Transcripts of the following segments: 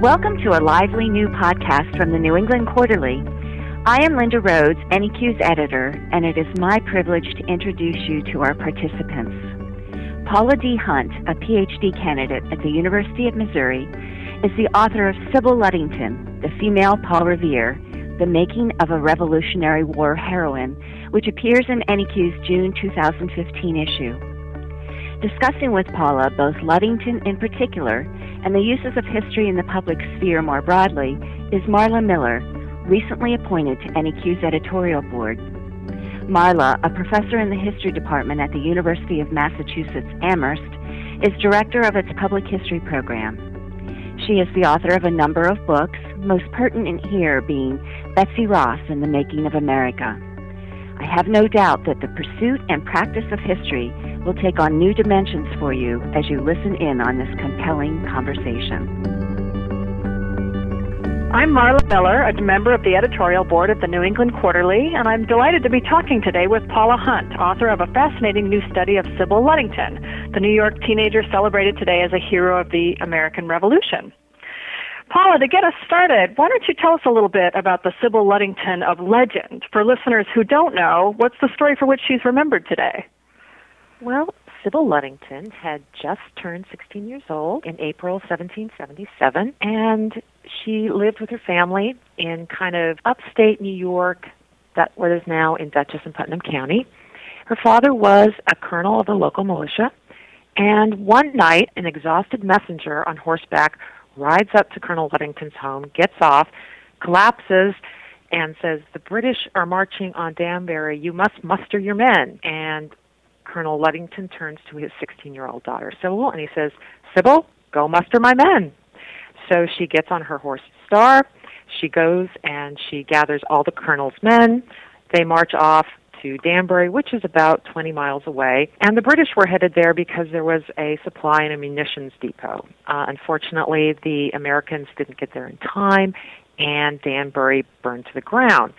Welcome to a lively new podcast from the New England Quarterly. I am Linda Rhodes, NEQ's editor, and it is my privilege to introduce you to our participants. Paula D. Hunt, a PhD candidate at the University of Missouri, is the author of Sybil Ludington, The Female Paul Revere, The Making of a Revolutionary War Heroine, which appears in NEQ's June 2015 issue. Discussing with Paula both Ludington in particular and the uses of history in the public sphere more broadly is Marla Miller, recently appointed to NEQ's editorial board. Marla, a professor in the history department at the University of Massachusetts Amherst, is director of its public history program. She is the author of a number of books, most pertinent here being Betsy Ross and the Making of America. I have no doubt that the pursuit and practice of history will take on new dimensions for you as you listen in on this compelling conversation. I'm Marla Miller, a member of the editorial board at the New England Quarterly, and I'm delighted to be talking today with Paula Hunt, author of a fascinating new study of Sybil Ludington, the New York teenager celebrated today as a hero of the American Revolution. Paula, to get us started, why don't you tell us a little bit about the Sybil Ludington of legend? For listeners who don't know, what's the story for which she's remembered today? Well, Sybil Ludington had just turned 16 years old in April 1777, and she lived with her family in kind of upstate New York, that what is now in Dutchess and Putnam County. Her father was a colonel of the local militia, and one night, an exhausted messenger on horseback rides up to Colonel Ludington's home, gets off, collapses, and says, The British are marching on Danbury. You must muster your men. And Colonel Ludington turns to his 16 year old daughter, Sybil, and he says, Sybil, go muster my men. So she gets on her horse Star. She goes and she gathers all the colonel's men. They march off to Danbury, which is about 20 miles away. And the British were headed there because there was a supply and a munitions depot. Uh, unfortunately, the Americans didn't get there in time, and Danbury burned to the ground.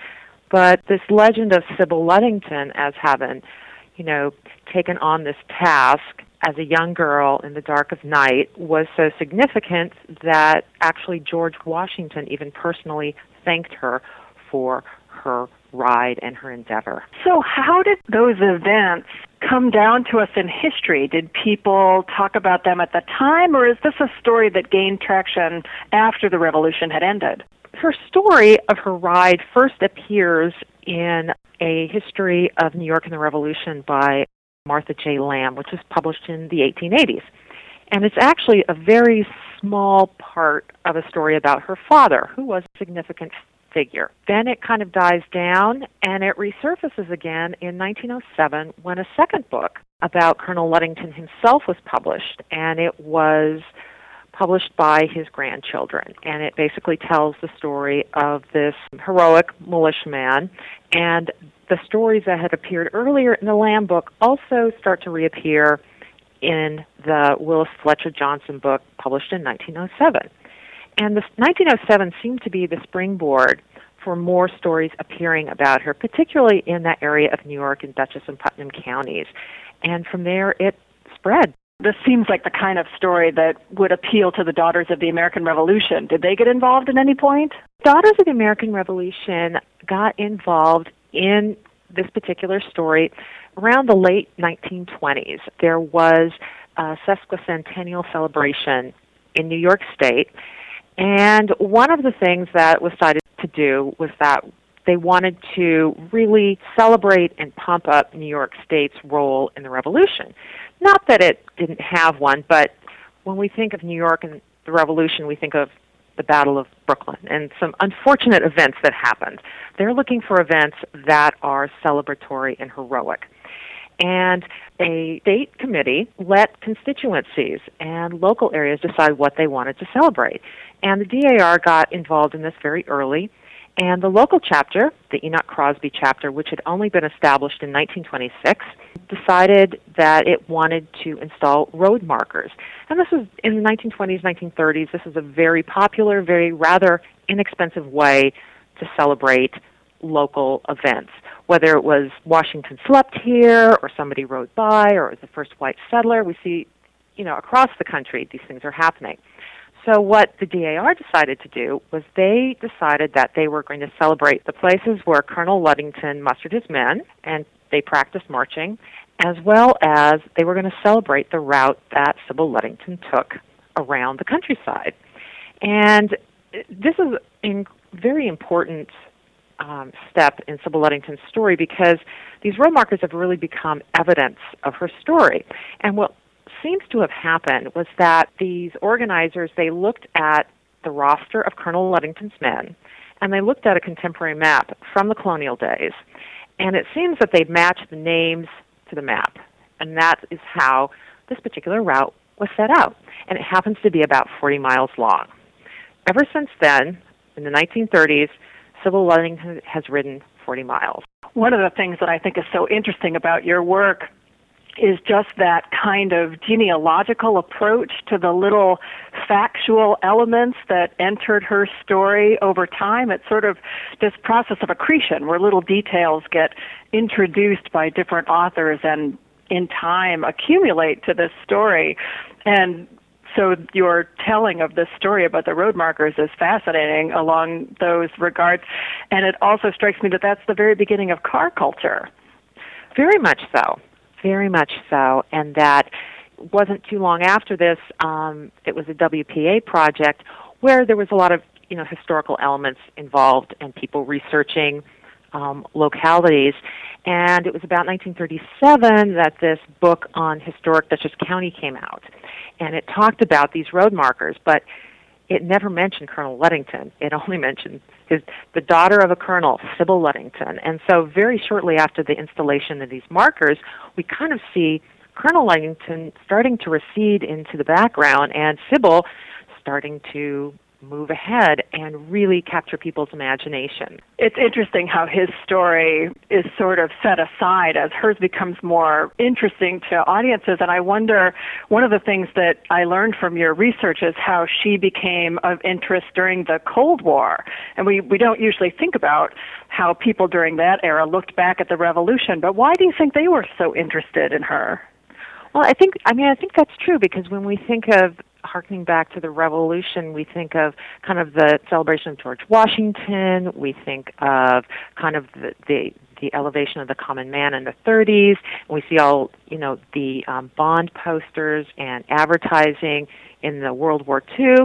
But this legend of Sybil Ludington as having you know, taken on this task as a young girl in the dark of night was so significant that actually George Washington even personally thanked her for her ride and her endeavor. So, how did those events come down to us in history? Did people talk about them at the time, or is this a story that gained traction after the revolution had ended? Her story of her ride first appears in a history of New York and the Revolution by Martha J. Lamb, which was published in the 1880s. And it's actually a very small part of a story about her father, who was a significant figure. Then it kind of dies down and it resurfaces again in 1907 when a second book about Colonel Ludington himself was published, and it was published by his grandchildren. And it basically tells the story of this heroic militiaman. And the stories that had appeared earlier in the Lamb book also start to reappear in the Willis Fletcher Johnson book published in 1907. And this 1907 seemed to be the springboard for more stories appearing about her, particularly in that area of New York and Dutchess and Putnam counties. And from there, it spread this seems like the kind of story that would appeal to the Daughters of the American Revolution. Did they get involved at any point? Daughters of the American Revolution got involved in this particular story around the late 1920s. There was a sesquicentennial celebration in New York State, and one of the things that was decided to do was that they wanted to really celebrate and pump up New York State's role in the revolution. Not that it didn't have one, but when we think of New York and the revolution, we think of the Battle of Brooklyn and some unfortunate events that happened. They're looking for events that are celebratory and heroic. And a state committee let constituencies and local areas decide what they wanted to celebrate. And the DAR got involved in this very early and the local chapter, the Enoch Crosby chapter, which had only been established in 1926, decided that it wanted to install road markers. And this was in the 1920s, 1930s. This was a very popular, very rather inexpensive way to celebrate local events. Whether it was Washington slept here, or somebody rode by, or it was the first white settler, we see, you know, across the country these things are happening. So what the DAR decided to do was they decided that they were going to celebrate the places where Colonel Ludington mustered his men and they practiced marching, as well as they were going to celebrate the route that Sybil Ludington took around the countryside. And this is a very important um, step in Sybil Ludington's story because these road markers have really become evidence of her story. And what seems to have happened was that these organizers they looked at the roster of Colonel Ludington's men and they looked at a contemporary map from the colonial days. And it seems that they matched the names to the map and that is how this particular route was set out and it happens to be about 40 miles long. Ever since then in the 1930s Sybil Ludington has ridden 40 miles. One of the things that I think is so interesting about your work is just that kind of genealogical approach to the little factual elements that entered her story over time. It's sort of this process of accretion where little details get introduced by different authors and in time accumulate to this story. And so your telling of this story about the road markers is fascinating along those regards. And it also strikes me that that's the very beginning of car culture. Very much so very much so, and that wasn't too long after this. Um, it was a WPA project where there was a lot of you know historical elements involved and people researching um, localities. And it was about 1937 that this book on historic Dutchess County came out, and it talked about these road markers, but it never mentioned Colonel Ludington. It only mentioned his the daughter of a colonel, Sybil Ludington. And so very shortly after the installation of these markers, we kind of see Colonel Ludington starting to recede into the background and Sybil starting to move ahead and really capture people's imagination. It's interesting how his story is sort of set aside as hers becomes more interesting to audiences. And I wonder, one of the things that I learned from your research is how she became of interest during the Cold War. And we, we don't usually think about how people during that era looked back at the revolution, but why do you think they were so interested in her? Well, I think I mean I think that's true because when we think of harkening back to the revolution, we think of kind of the celebration of George Washington. We think of kind of the the, the elevation of the common man in the 30s. We see all you know the um, bond posters and advertising in the World War II.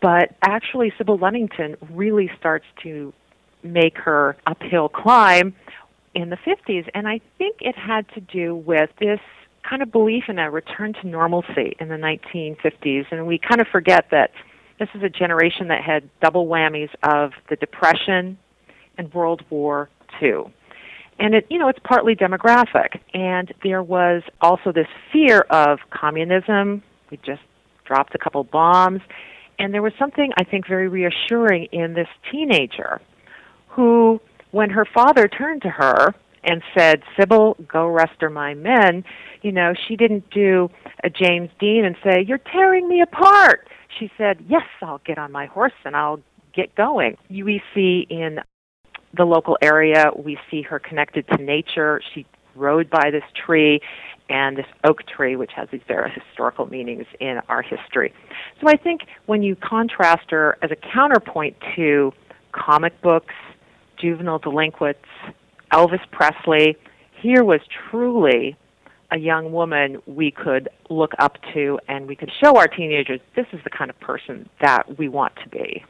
But actually, Sybil Ludington really starts to make her uphill climb in the 50s, and I think it had to do with this kind of belief in a return to normalcy in the 1950s, and we kind of forget that this is a generation that had double whammies of the Depression and World War II. And it, you know, it's partly demographic. And there was also this fear of communism. We just dropped a couple bombs. And there was something, I think, very reassuring in this teenager who, when her father turned to her and said, Sybil, go rester my men, you know, she didn't do a James Dean and say, You're tearing me apart. She said, Yes, I'll get on my horse and I'll get going. We see in the local area, we see her connected to nature. She rode by this tree and this oak tree, which has these very historical meanings in our history. So I think when you contrast her as a counterpoint to comic books, juvenile delinquents, Elvis Presley, here was truly a young woman we could look up to and we could show our teenagers this is the kind of person that we want to be.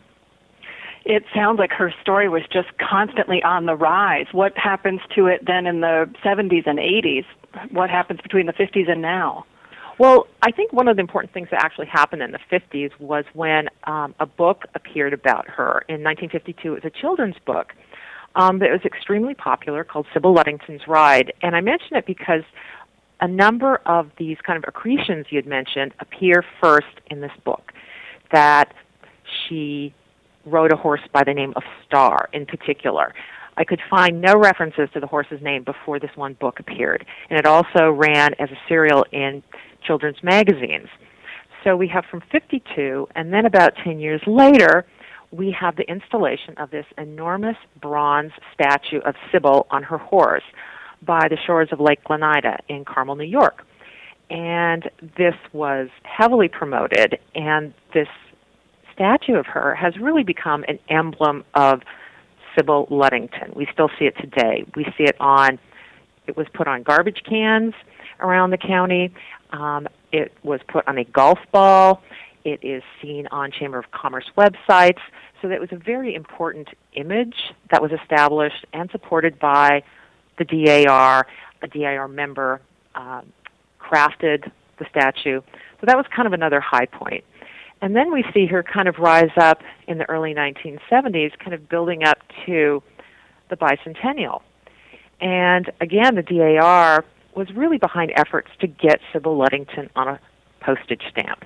It sounds like her story was just constantly on the rise. What happens to it then in the 70s and 80s? What happens between the 50s and now? Well, I think one of the important things that actually happened in the 50s was when um, a book appeared about her. In 1952, it was a children's book um, that was extremely popular called Sybil Ludington's Ride. And I mention it because a number of these kind of accretions you had mentioned appear first in this book. That she rode a horse by the name of Star in particular. I could find no references to the horse's name before this one book appeared. And it also ran as a serial in children's magazines. So we have from 52, and then about 10 years later, we have the installation of this enormous bronze statue of Sybil on her horse by the shores of Lake Gleneida in Carmel, New York. And this was heavily promoted, and this statue of her has really become an emblem of Sybil Ludington. We still see it today. We see it on, it was put on garbage cans around the county. Um, it was put on a golf ball. It is seen on Chamber of Commerce websites. So that was a very important image that was established and supported by the DAR. A DAR member um, crafted the statue. So that was kind of another high point. And then we see her kind of rise up in the early 1970s, kind of building up to the bicentennial. And again, the DAR was really behind efforts to get Sybil Ludington on a postage stamp.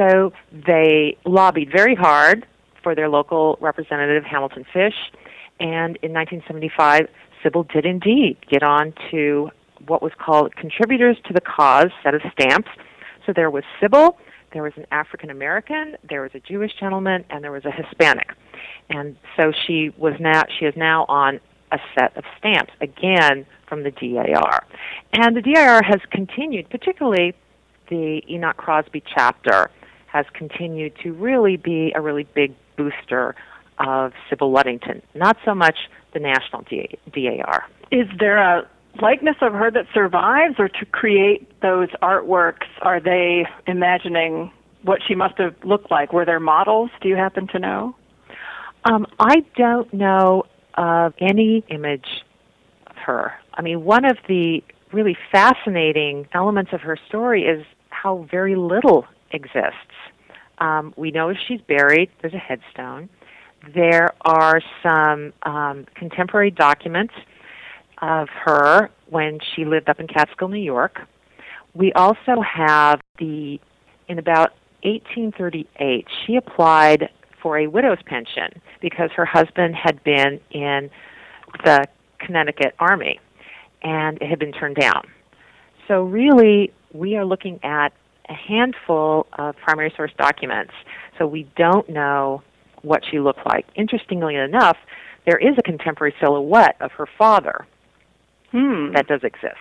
So they lobbied very hard for their local representative, Hamilton Fish, and in 1975, Sybil did indeed get on to what was called Contributors to the Cause set of stamps. So there was Sybil, there was an African American, there was a Jewish gentleman, and there was a Hispanic. And so she was now she is now on a set of stamps again from the DAR. And the DAR has continued, particularly the Enoch Crosby chapter has continued to really be a really big booster of Sybil Ludington, not so much the national DAR. Is there a likeness of her that survives, or to create those artworks, are they imagining what she must have looked like? Were there models? Do you happen to know? Um, I don't know of any image of her. I mean, one of the really fascinating elements of her story is how very little exists. Um, we know she's buried, there's a headstone. There are some um, contemporary documents of her when she lived up in Catskill, New York. We also have the, in about 1838, she applied for a widow's pension because her husband had been in the Connecticut Army and it had been turned down. So, really, we are looking at a handful of primary source documents. So, we don't know what she looked like. Interestingly enough, there is a contemporary silhouette of her father hmm. that does exist.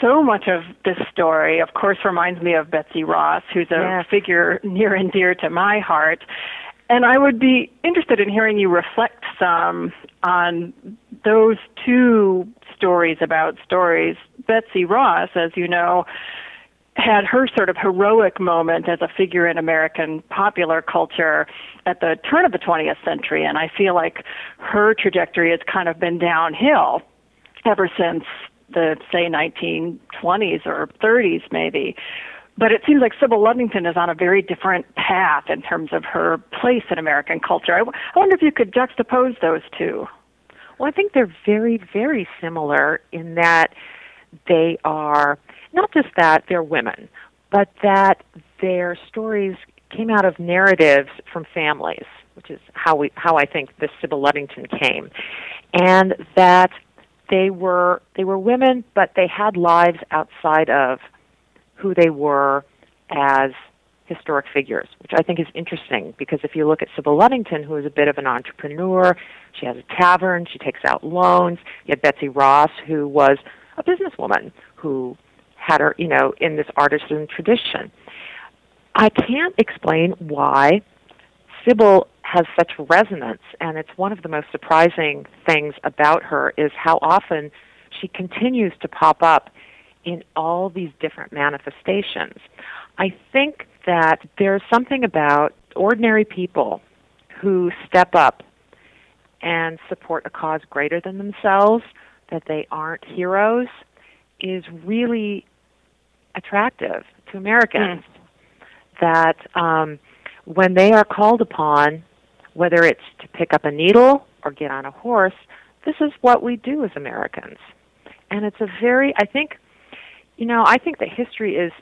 So much of this story, of course, reminds me of Betsy Ross, who's a yes. figure near and dear to my heart. And I would be interested in hearing you reflect some on those two stories about stories. Betsy Ross, as you know, had her sort of heroic moment as a figure in American popular culture at the turn of the 20th century, and I feel like her trajectory has kind of been downhill ever since the say 1920s or 30s maybe. But it seems like Sybil Ludington is on a very different path in terms of her place in American culture. I, w- I wonder if you could juxtapose those two. Well, I think they're very, very similar in that they are not just that they're women, but that their stories came out of narratives from families, which is how we how I think the Sybil Ludington came, and that they were they were women, but they had lives outside of who they were as historic figures, which I think is interesting because if you look at Sybil Ludington, who is a bit of an entrepreneur, she has a tavern, she takes out loans. You have Betsy Ross, who was a businesswoman who had her, you know, in this artisan tradition. I can't explain why Sybil has such resonance, and it's one of the most surprising things about her is how often she continues to pop up in all these different manifestations. I think that there's something about ordinary people who step up and support a cause greater than themselves, that they aren't heroes, is really attractive to Americans. Mm. That um, when they are called upon, whether it's to pick up a needle or get on a horse, this is what we do as Americans. And it's a very, I think, you know, I think that history is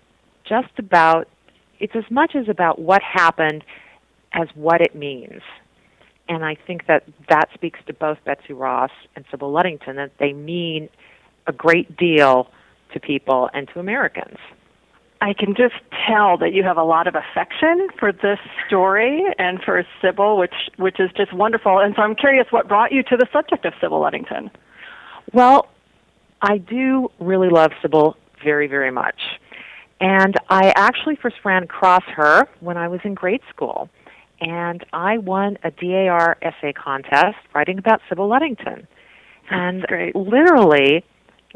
just about, it's as much as about what happened as what it means. And I think that that speaks to both Betsy Ross and Sybil Ludington, that they mean a great deal to people and to Americans. I can just tell that you have a lot of affection for this story and for Sybil, which which is just wonderful. And so I'm curious what brought you to the subject of Sybil Ludington. Well, I do really love Sybil very, very much. And I actually first ran across her when I was in grade school. and I won a DAR essay contest writing about Sybil Ludington. And great. literally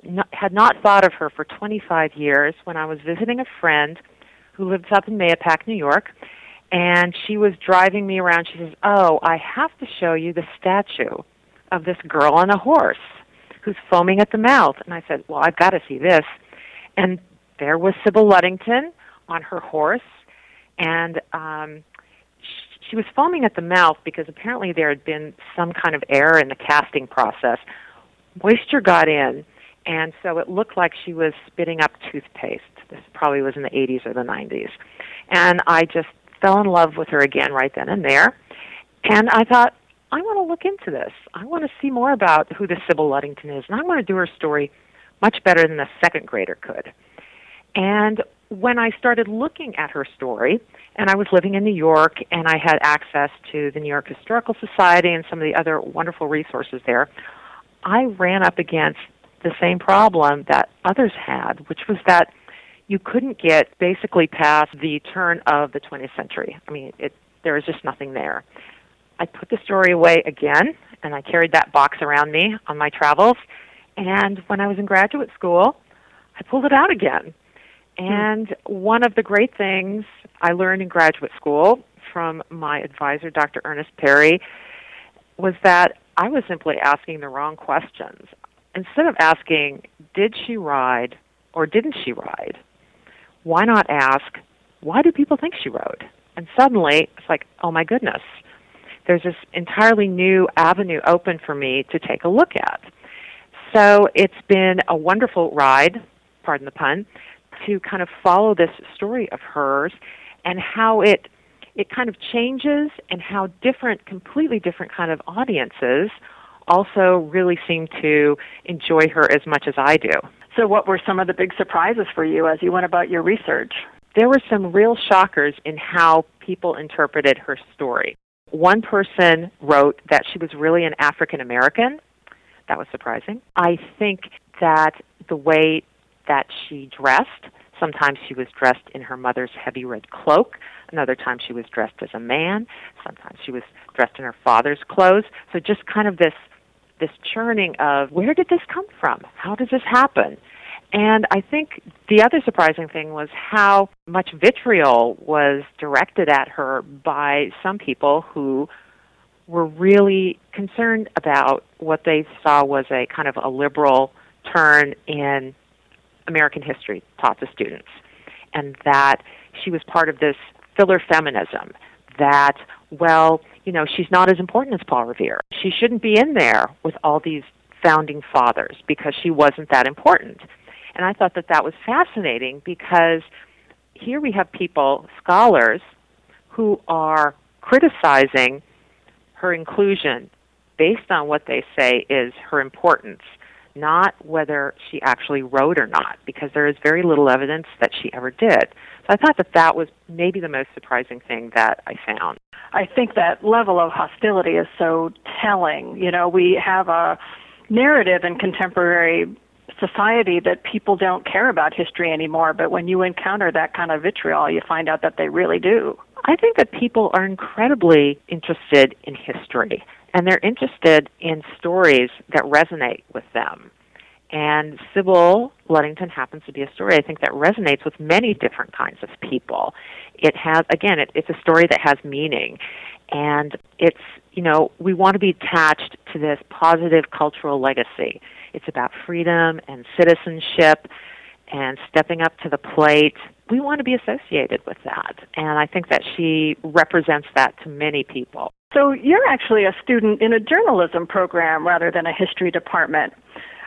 not, had not thought of her for 25 years when I was visiting a friend who lives up in Mahopac, New York, and she was driving me around. She says, "Oh, I have to show you the statue of this girl on a horse who's foaming at the mouth." And I said, "Well, I've got to see this." And there was Sybil Ludington on her horse, and um, she was foaming at the mouth because apparently there had been some kind of error in the casting process. Moisture got in, and so it looked like she was spitting up toothpaste. This probably was in the 80s or the 90s. And I just fell in love with her again right then and there. And I thought, I want to look into this. I want to see more about who this Sybil Ludington is, and I want to do her story much better than a second grader could. And when I started looking at her story, and I was living in New York, and I had access to the New York Historical Society and some of the other wonderful resources there, I ran up against the same problem that others had, which was that you couldn't get basically past the turn of the 20th century. I mean, it, there was just nothing there. I put the story away again, and I carried that box around me on my travels. And when I was in graduate school, I pulled it out again. Hmm. And one of the great things I learned in graduate school from my advisor, Dr. Ernest Perry, was that I was simply asking the wrong questions. Instead of asking, did she ride or didn't she ride? Why not ask, why do people think she rode? And suddenly, it's like, oh my goodness, there's this entirely new avenue open for me to take a look at. So it's been a wonderful ride, pardon the pun, to kind of follow this story of hers and how it it kind of changes and how different completely different kind of audiences also really seem to enjoy her as much as I do. So, what were some of the big surprises for you as you went about your research? There were some real shockers in how people interpreted her story. One person wrote that she was really an African American. That was surprising. I think that the way that she dressed, sometimes she was dressed in her mother's heavy red cloak, another time she was dressed as a man, sometimes she was dressed in her father's clothes. So just kind of this this churning of where did this come from? How does this happen? And I think the other surprising thing was how much vitriol was directed at her by some people who were really concerned about what they saw was a kind of a liberal turn in American history taught to students. And that she was part of this filler feminism that, well, you know, she's not as important as Paul Revere. She shouldn't be in there with all these founding fathers because she wasn't that important. And I thought that that was fascinating because here we have people, scholars, who are criticizing her inclusion based on what they say is her importance, not whether she actually wrote or not, because there is very little evidence that she ever did. So I thought that that was maybe the most surprising thing that I found. I think that level of hostility is so telling. You know, we have a narrative in contemporary society that people don't care about history anymore, but when you encounter that kind of vitriol, you find out that they really do. I think that people are incredibly interested in history, and they're interested in stories that resonate with them. And Sybil Ludington happens to be a story I think that resonates with many different kinds of people. It has, again, it, it's a story that has meaning. And it's, you know, we want to be attached to this positive cultural legacy. It's about freedom and citizenship and stepping up to the plate. We want to be associated with that. And I think that she represents that to many people. So you're actually a student in a journalism program rather than a history department.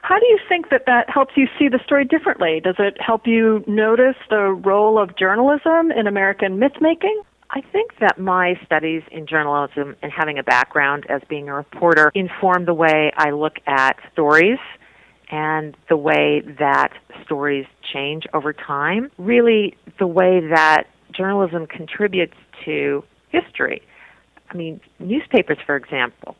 How do you think that that helps you see the story differently? Does it help you notice the role of journalism in American myth making? I think that my studies in journalism and having a background as being a reporter inform the way I look at stories and the way that stories change over time. Really, the way that journalism contributes to history. I mean, newspapers, for example.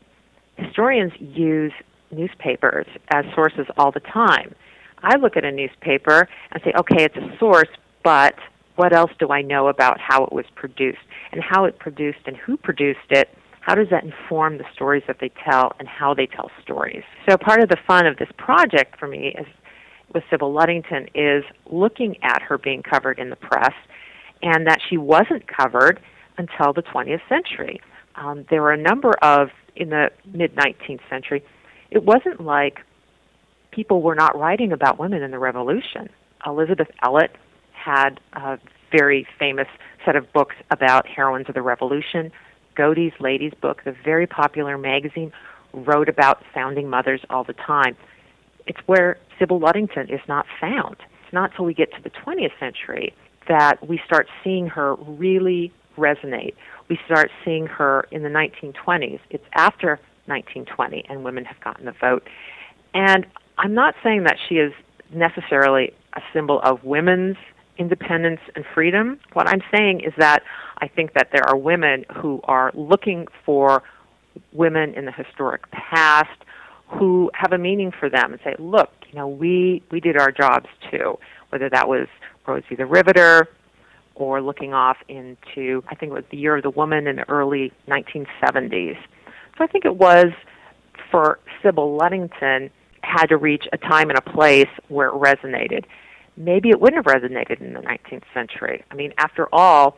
Historians use newspapers as sources all the time. I look at a newspaper and say, okay, it's a source, but what else do I know about how it was produced and how it produced and who produced it? How does that inform the stories that they tell and how they tell stories? So part of the fun of this project for me is with Sybil Ludington is looking at her being covered in the press and that she wasn't covered until the 20th century. Um, there were a number of, in the mid 19th century, it wasn't like people were not writing about women in the Revolution. Elizabeth Ellet had a very famous set of books about heroines of the Revolution. Godey's Lady's Book, the very popular magazine, wrote about founding mothers all the time. It's where Sybil Ludington is not found. It's not till we get to the 20th century that we start seeing her really resonate. We start seeing her in the 1920s. It's after 1920 and women have gotten the vote. And I'm not saying that she is necessarily a symbol of women's independence and freedom. What I'm saying is that I think that there are women who are looking for women in the historic past who have a meaning for them and say, look, you know, we, we did our jobs too, whether that was Rosie the Riveter or looking off into, I think it was the Year of the Woman in the early 1970s. So I think it was for Sybil Ludington had to reach a time and a place where it resonated. Maybe it wouldn't have resonated in the 19th century. I mean, after all,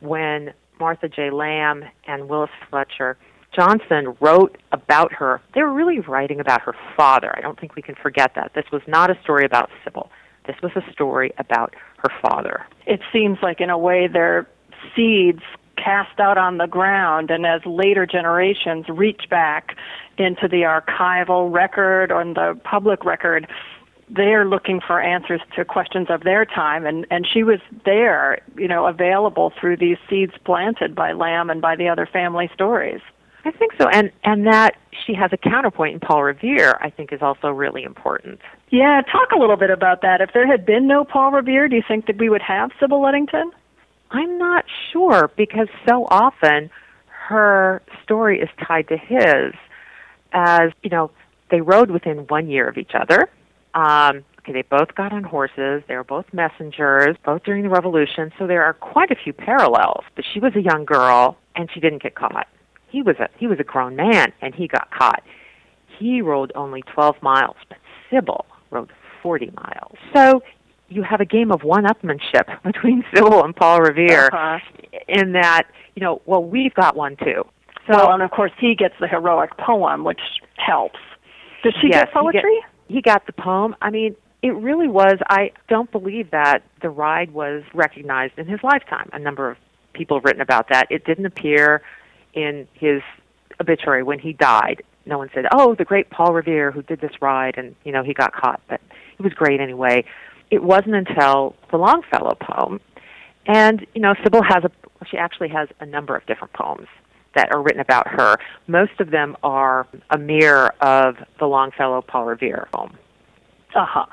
when Martha J. Lamb and Willis Fletcher Johnson wrote about her, they were really writing about her father. I don't think we can forget that. This was not a story about Sybil. This was a story about her father. It seems like, in a way, they're seeds cast out on the ground, and as later generations reach back into the archival record or the public record, they're looking for answers to questions of their time and and she was there you know available through these seeds planted by lamb and by the other family stories i think so and and that she has a counterpoint in paul revere i think is also really important yeah talk a little bit about that if there had been no paul revere do you think that we would have sybil ludington i'm not sure because so often her story is tied to his as you know they rode within one year of each other um, okay, they both got on horses. They were both messengers, both during the Revolution. So there are quite a few parallels. But she was a young girl, and she didn't get caught. He was a he was a grown man, and he got caught. He rode only 12 miles, but Sybil 40 miles. So you have a game of one-upmanship between Sybil and Paul Revere, uh-huh. in that you know, well, we've got one too. So, well, and of course, he gets the heroic poem, which helps. Does she yes, get poetry? he got the poem. I mean, it really was. I don't believe that the ride was recognized in his lifetime. A number of people have written about that. It didn't appear in his obituary when he died. No one said, "Oh, the great Paul Revere who did this ride," and you know he got caught, but it was great anyway. It wasn't until the Longfellow poem, and you know Sybil has a. She actually has a number of different poems that are written about her. Most of them are a mirror of the Longfellow Paul Revere poem. Uh huh.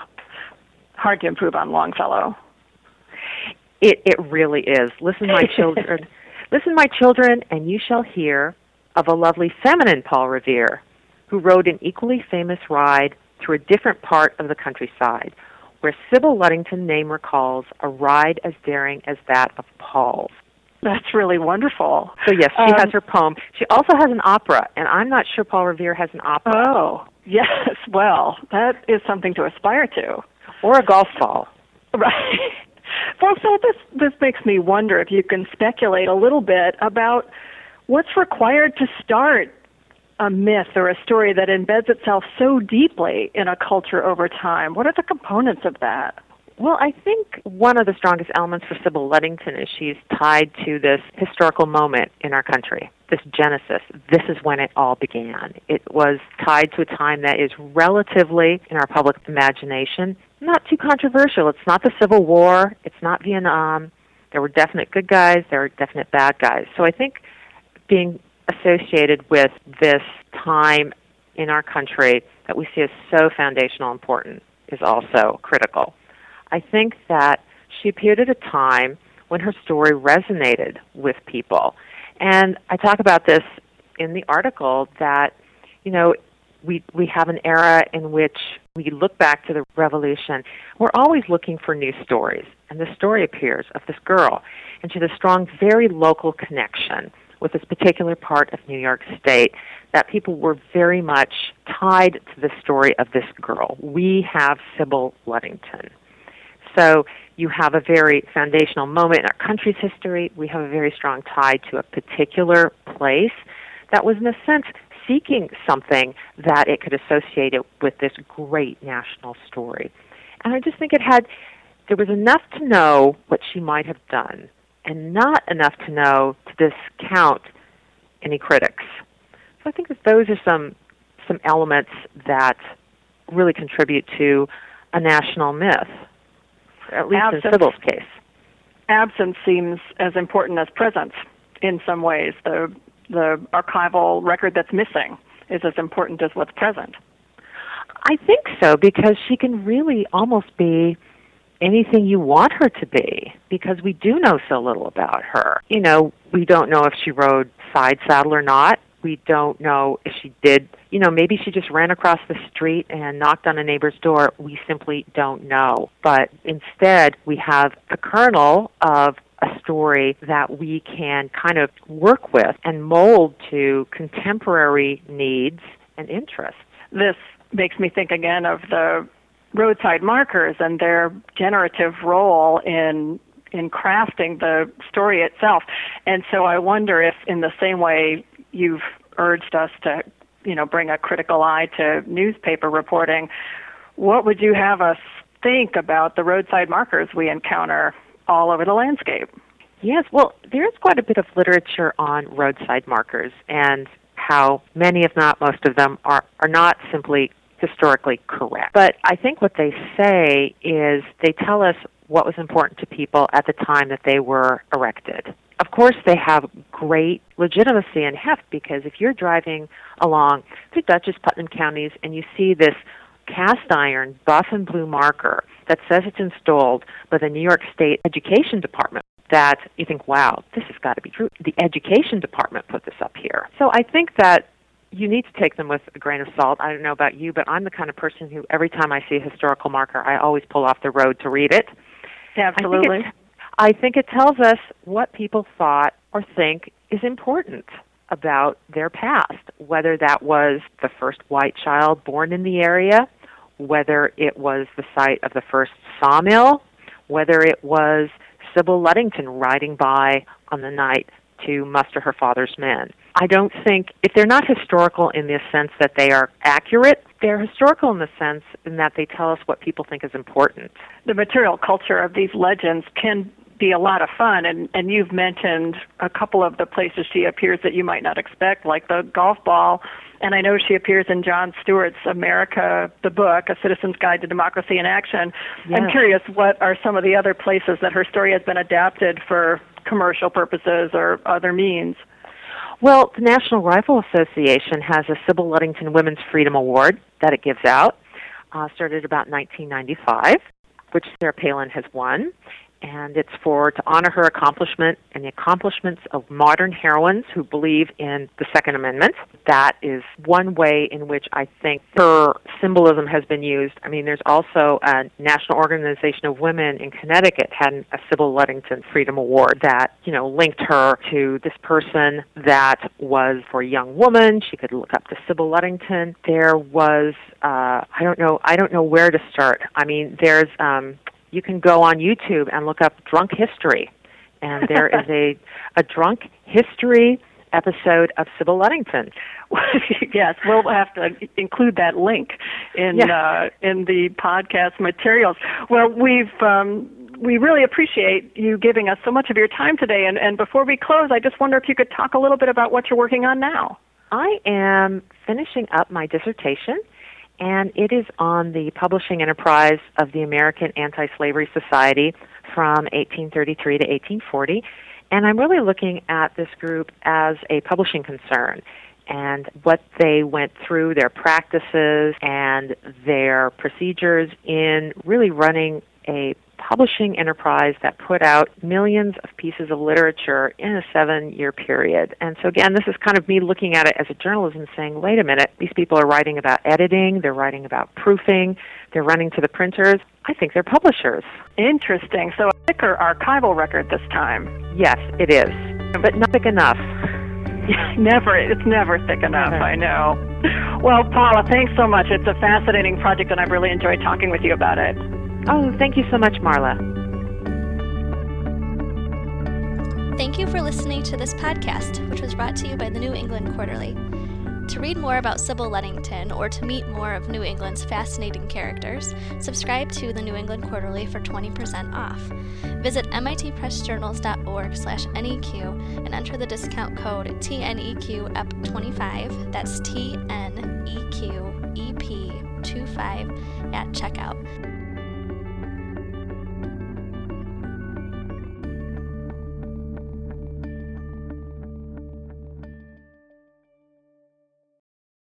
Hard to improve on Longfellow. It it really is. Listen, my children. Listen, my children, and you shall hear of a lovely feminine Paul Revere, who rode an equally famous ride through a different part of the countryside, where Sybil Ludington name recalls a ride as daring as that of Paul's. That's really wonderful. So yes, she Um, has her poem. She also has an opera, and I'm not sure Paul Revere has an opera Oh, yes. Well, that is something to aspire to. or a golf ball. Right. Well, so this this makes me wonder if you can speculate a little bit about what's required to start a myth or a story that embeds itself so deeply in a culture over time. What are the components of that? Well, I think one of the strongest elements for Sybil Ludington is she's tied to this historical moment in our country, this genesis. This is when it all began. It was tied to a time that is relatively, in our public imagination, not too controversial. It's not the Civil War, it's not Vietnam. There were definite good guys, there were definite bad guys. So I think being associated with this time in our country that we see as so foundational important is also critical. I think that she appeared at a time when her story resonated with people. And I talk about this in the article that, you know, we we have an era in which we look back to the revolution. We're always looking for new stories, and the story appears of this girl, and she has a strong, very local connection with this particular part of New York State that people were very much tied to the story of this girl. We have Sybil Ludington. So you have a very foundational moment in our country's history. We have a very strong tie to a particular place that was, in a sense, seeking something that it could associate it with this great national story. And I just think it had, there was enough to know what she might have done, and not enough to know to discount any critics. So I think that those are some some elements that really contribute to a national myth, at least absence, in Sybil's case. Absence seems as important as presence in some ways. The the archival record that's missing is as important as what's present. I think so because she can really almost be anything you want her to be because we do know so little about her. You know, we don't know if she rode side saddle or not. We don't know if she did, you know, maybe she just ran across the street and knocked on a neighbor's door. We simply don't know. But instead, we have the kernel of a story that we can kind of work with and mold to contemporary needs and interests. This makes me think again of the roadside markers and their generative role in in crafting the story itself. And so I wonder if in the same way you've urged us to, you know, bring a critical eye to newspaper reporting, what would you have us think about the roadside markers we encounter all over the landscape. Yes, well, there's quite a bit of literature on roadside markers and how many, if not most of them, are, are not simply historically correct. But I think what they say is they tell us what was important to people at the time that they were erected. Of course, they have great legitimacy and heft because if you're driving along through Dutchess Putnam counties and you see this cast iron buff and blue marker that says it's installed by the New York State Education Department that you think, wow, this has got to be true. The Education Department put this up here. So I think that you need to take them with a grain of salt. I don't know about you, but I'm the kind of person who every time I see a historical marker, I always pull off the road to read it. Absolutely. I think it, I think it tells us what people thought or think is important about their past, whether that was the first white child born in the area, whether it was the site of the first sawmill, whether it was Sybil Ludington riding by on the night to muster her father's men. I don't think, if they're not historical in the sense that they are accurate, they're historical in the sense in that they tell us what people think is important. The material culture of these legends can be a lot of fun. And, and you've mentioned a couple of the places she appears that you might not expect, like the golf ball. And I know she appears in Jon Stewart's America, the book, A Citizen's Guide to Democracy in Action. Yes. I'm curious, what are some of the other places that her story has been adapted for commercial purposes or other means? Well, the National Rifle Association has a Sybil Ludington Women's Freedom Award that it gives out. Uh, started about 1995, which Sarah Palin has won and it's for to honor her accomplishment and the accomplishments of modern heroines who believe in the Second Amendment. That is one way in which I think her symbolism has been used. I mean, there's also a National Organization of Women in Connecticut had a Sybil Ludington Freedom Award that you know linked her to this person that was for a young woman. She could look up to Sybil Ludington. There was uh, I don't know I don't know where to start. I mean, there's um, you can go on YouTube and look up drunk history, and there is a a drunk history episode of Sybil Ludington. yes, we'll have to include that link in yes. uh, in the podcast materials. Well, we've um, we really appreciate you giving us so much of your time today. And, and before we close, I just wonder if you could talk a little bit about what you're working on now. I am finishing up my dissertation and it is on the publishing enterprise of the American Anti Slavery Society from 1833 to 1840. And I'm really looking at this group as a publishing concern and what they went through, their practices and their procedures in really running a publishing enterprise that put out millions of pieces of literature in a seven year period. And so, again, this is kind of me looking at it as a journalism saying, wait a minute, these people are writing about editing, they're writing about proofing, they're running to the printers. I think they're publishers. Interesting. So, a thicker archival record this time. Yes, it is, but not thick enough. never, it's never thick enough, Never. I know. Well, Paula, thanks so much. It's a fascinating project, and I've really enjoyed talking with you about it. Oh, thank you so much, Marla. Thank you for listening to this podcast, which was brought to you by the New England Quarterly. To read more about Sybil Ludington or to meet more of New England's fascinating characters, subscribe to the New England Quarterly for 20% off. Visit mitpressjournals.org slash NEQ and enter the discount code TNEQEP25, that's TNEQEP25 at checkout.